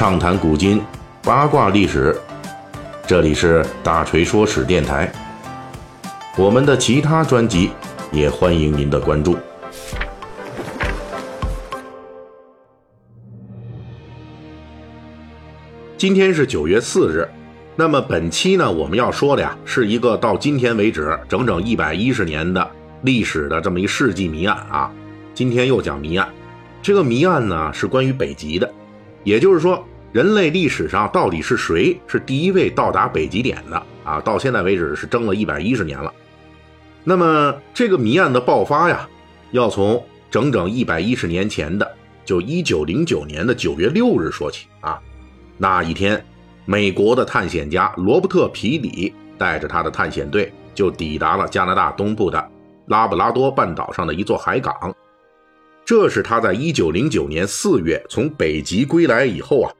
畅谈古今，八卦历史。这里是大锤说史电台。我们的其他专辑也欢迎您的关注。今天是九月四日，那么本期呢，我们要说的呀，是一个到今天为止整整一百一十年的历史的这么一世纪谜案啊。今天又讲谜案，这个谜案呢是关于北极的。也就是说，人类历史上到底是谁是第一位到达北极点的啊？到现在为止是争了一百一十年了。那么这个谜案的爆发呀，要从整整一百一十年前的就一九零九年的九月六日说起啊。那一天，美国的探险家罗伯特·皮里带着他的探险队就抵达了加拿大东部的拉布拉多半岛上的一座海港。这是他在一九零九年四月从北极归来以后啊，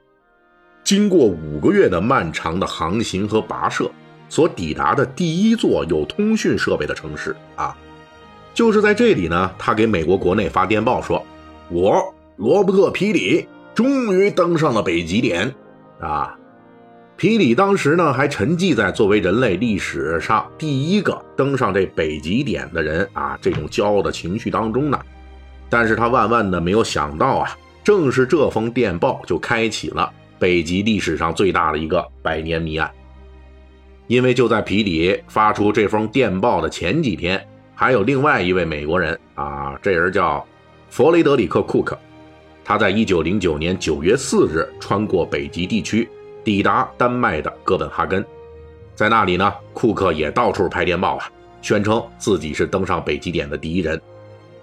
经过五个月的漫长的航行和跋涉，所抵达的第一座有通讯设备的城市啊，就是在这里呢。他给美国国内发电报说：“我罗伯特·皮里终于登上了北极点啊！”皮里当时呢还沉寂在作为人类历史上第一个登上这北极点的人啊这种骄傲的情绪当中呢。但是他万万的没有想到啊，正是这封电报就开启了北极历史上最大的一个百年谜案。因为就在皮里发出这封电报的前几天，还有另外一位美国人啊，这人叫弗雷德里克·库克，他在1909年9月4日穿过北极地区，抵达丹麦的哥本哈根，在那里呢，库克也到处拍电报啊，宣称自己是登上北极点的第一人。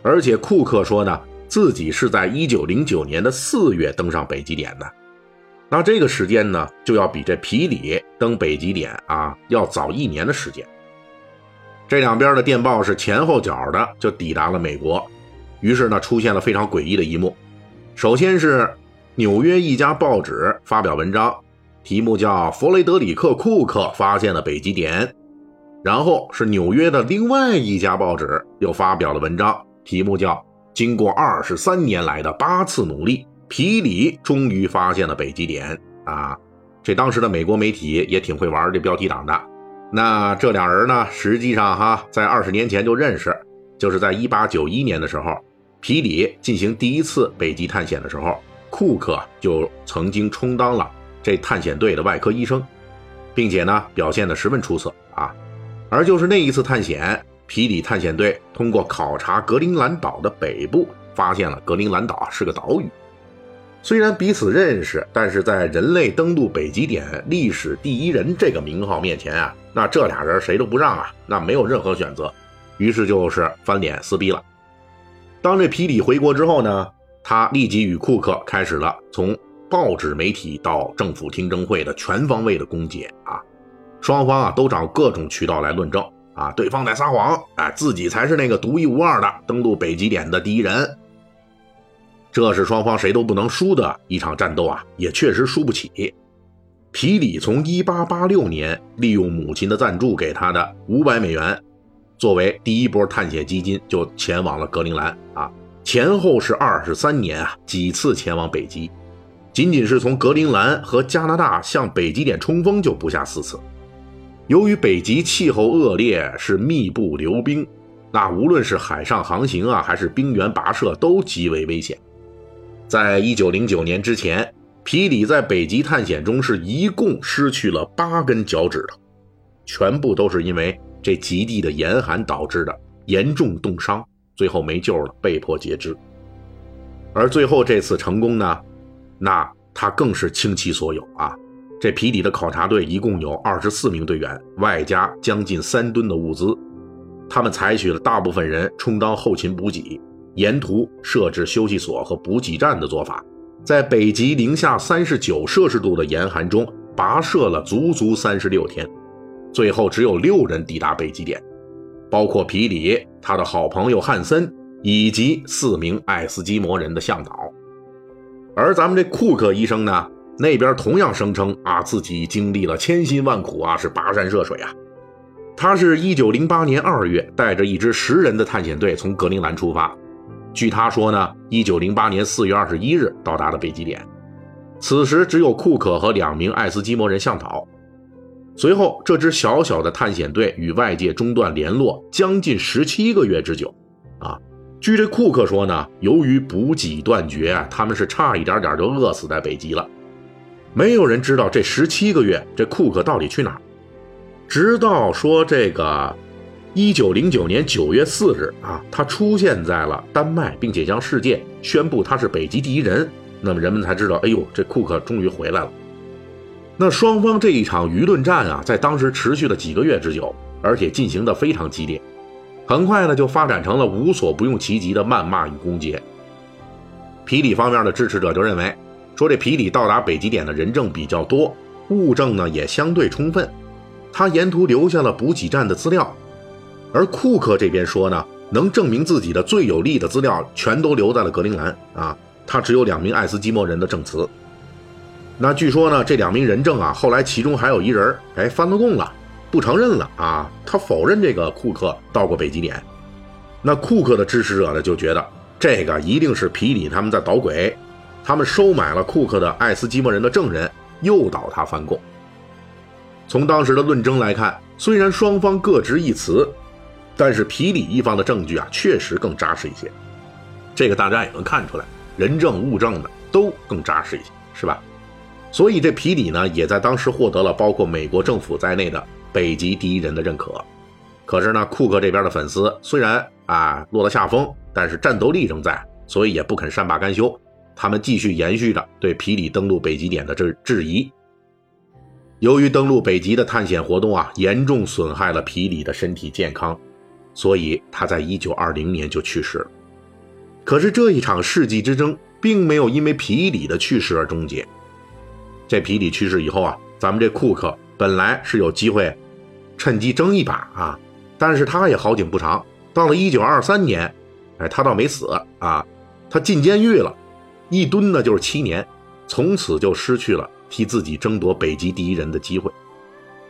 而且库克说呢，自己是在一九零九年的四月登上北极点的，那这个时间呢，就要比这皮里登北极点啊要早一年的时间。这两边的电报是前后脚的就抵达了美国，于是呢，出现了非常诡异的一幕。首先是纽约一家报纸发表文章，题目叫《弗雷德里克·库克发现了北极点》，然后是纽约的另外一家报纸又发表了文章。题目叫“经过二十三年来的八次努力，皮里终于发现了北极点”啊！这当时的美国媒体也挺会玩这标题党的。那这俩人呢，实际上哈，在二十年前就认识，就是在一八九一年的时候，皮里进行第一次北极探险的时候，库克就曾经充当了这探险队的外科医生，并且呢，表现的十分出色啊。而就是那一次探险。皮里探险队通过考察格陵兰岛的北部，发现了格陵兰岛是个岛屿。虽然彼此认识，但是在人类登陆北极点历史第一人这个名号面前啊，那这俩人谁都不让啊，那没有任何选择。于是就是翻脸撕逼了。当这皮里回国之后呢，他立即与库克开始了从报纸媒体到政府听证会的全方位的攻讦啊，双方啊都找各种渠道来论证。啊，对方在撒谎，哎，自己才是那个独一无二的登陆北极点的第一人。这是双方谁都不能输的一场战斗啊，也确实输不起。皮里从1886年利用母亲的赞助给他的500美元，作为第一波探险基金，就前往了格陵兰啊。前后是23年啊，几次前往北极，仅仅是从格陵兰和加拿大向北极点冲锋就不下四次。由于北极气候恶劣，是密布流冰，那无论是海上航行啊，还是冰原跋涉，都极为危险。在一九零九年之前，皮里在北极探险中是一共失去了八根脚趾头，全部都是因为这极地的严寒导致的严重冻伤，最后没救了，被迫截肢。而最后这次成功呢，那他更是倾其所有啊。这皮里的考察队一共有二十四名队员，外加将近三吨的物资。他们采取了大部分人充当后勤补给，沿途设置休息所和补给站的做法，在北极零下三十九摄氏度的严寒中跋涉了足足三十六天，最后只有六人抵达北极点，包括皮里、他的好朋友汉森以及四名爱斯基摩人的向导。而咱们这库克医生呢？那边同样声称啊，自己经历了千辛万苦啊，是跋山涉水啊。他是一九零八年二月带着一支十人的探险队从格陵兰出发。据他说呢，一九零八年四月二十一日到达了北极点。此时只有库克和两名爱斯基摩人向导。随后，这支小小的探险队与外界中断联络将近十七个月之久。啊，据这库克说呢，由于补给断绝，他们是差一点点就饿死在北极了。没有人知道这十七个月这库克到底去哪儿。直到说这个，一九零九年九月四日啊，他出现在了丹麦，并且向世界宣布他是北极第一人。那么人们才知道，哎呦，这库克终于回来了。那双方这一场舆论战啊，在当时持续了几个月之久，而且进行的非常激烈。很快呢，就发展成了无所不用其极的谩骂与攻讦。皮里方面的支持者就认为，说这皮里到达北极点的人证比较多，物证呢也相对充分。他沿途留下了补给站的资料，而库克这边说呢，能证明自己的最有力的资料全都留在了格陵兰啊，他只有两名爱斯基摩人的证词。那据说呢，这两名人证啊，后来其中还有一人哎翻了供了，不承认了啊，他否认这个库克到过北极点。那库克的支持者呢，就觉得这个一定是皮里他们在捣鬼，他们收买了库克的爱斯基摩人的证人，诱导他翻供。从当时的论争来看，虽然双方各执一词，但是皮里一方的证据啊确实更扎实一些。这个大家也能看出来，人证物证的都更扎实一些，是吧？所以这皮里呢，也在当时获得了包括美国政府在内的北极第一人的认可。可是呢，库克这边的粉丝虽然啊落了下风，但是战斗力仍在，所以也不肯善罢甘休，他们继续延续着对皮里登陆北极点的这质疑。由于登陆北极的探险活动啊，严重损害了皮里的身体健康，所以他在一九二零年就去世了。可是这一场世纪之争并没有因为皮里的去世而终结。这皮里去世以后啊，咱们这库克本来是有机会趁机争一把啊，但是他也好景不长，到了一九二三年，哎，他倒没死啊，他进监狱了，一蹲呢就是七年，从此就失去了。替自己争夺北极第一人的机会，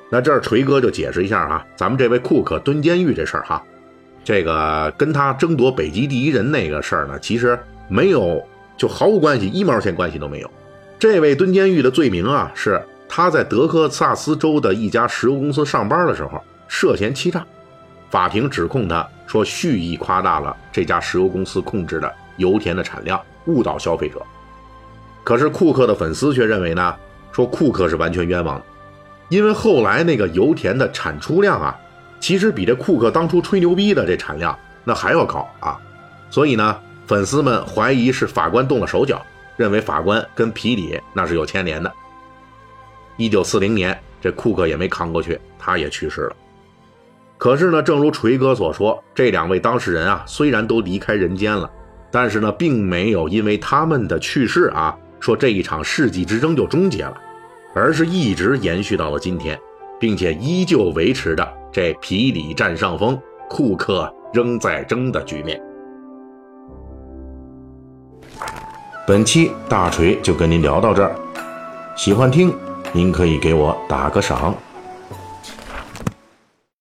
那这儿锤哥就解释一下啊，咱们这位库克蹲监狱这事儿哈，这个跟他争夺北极第一人那个事儿呢，其实没有，就毫无关系，一毛钱关系都没有。这位蹲监狱的罪名啊，是他在德克萨斯州的一家石油公司上班的时候涉嫌欺诈，法庭指控他说蓄意夸大了这家石油公司控制的油田的产量，误导消费者。可是库克的粉丝却认为呢？说库克是完全冤枉的，因为后来那个油田的产出量啊，其实比这库克当初吹牛逼的这产量那还要高啊，所以呢，粉丝们怀疑是法官动了手脚，认为法官跟皮里那是有牵连的。一九四零年，这库克也没扛过去，他也去世了。可是呢，正如锤哥所说，这两位当事人啊，虽然都离开人间了，但是呢，并没有因为他们的去世啊，说这一场世纪之争就终结了。而是一直延续到了今天，并且依旧维持着这皮里占上风，库克仍在争的局面。本期大锤就跟您聊到这儿，喜欢听您可以给我打个赏。